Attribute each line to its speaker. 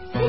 Speaker 1: Yeah.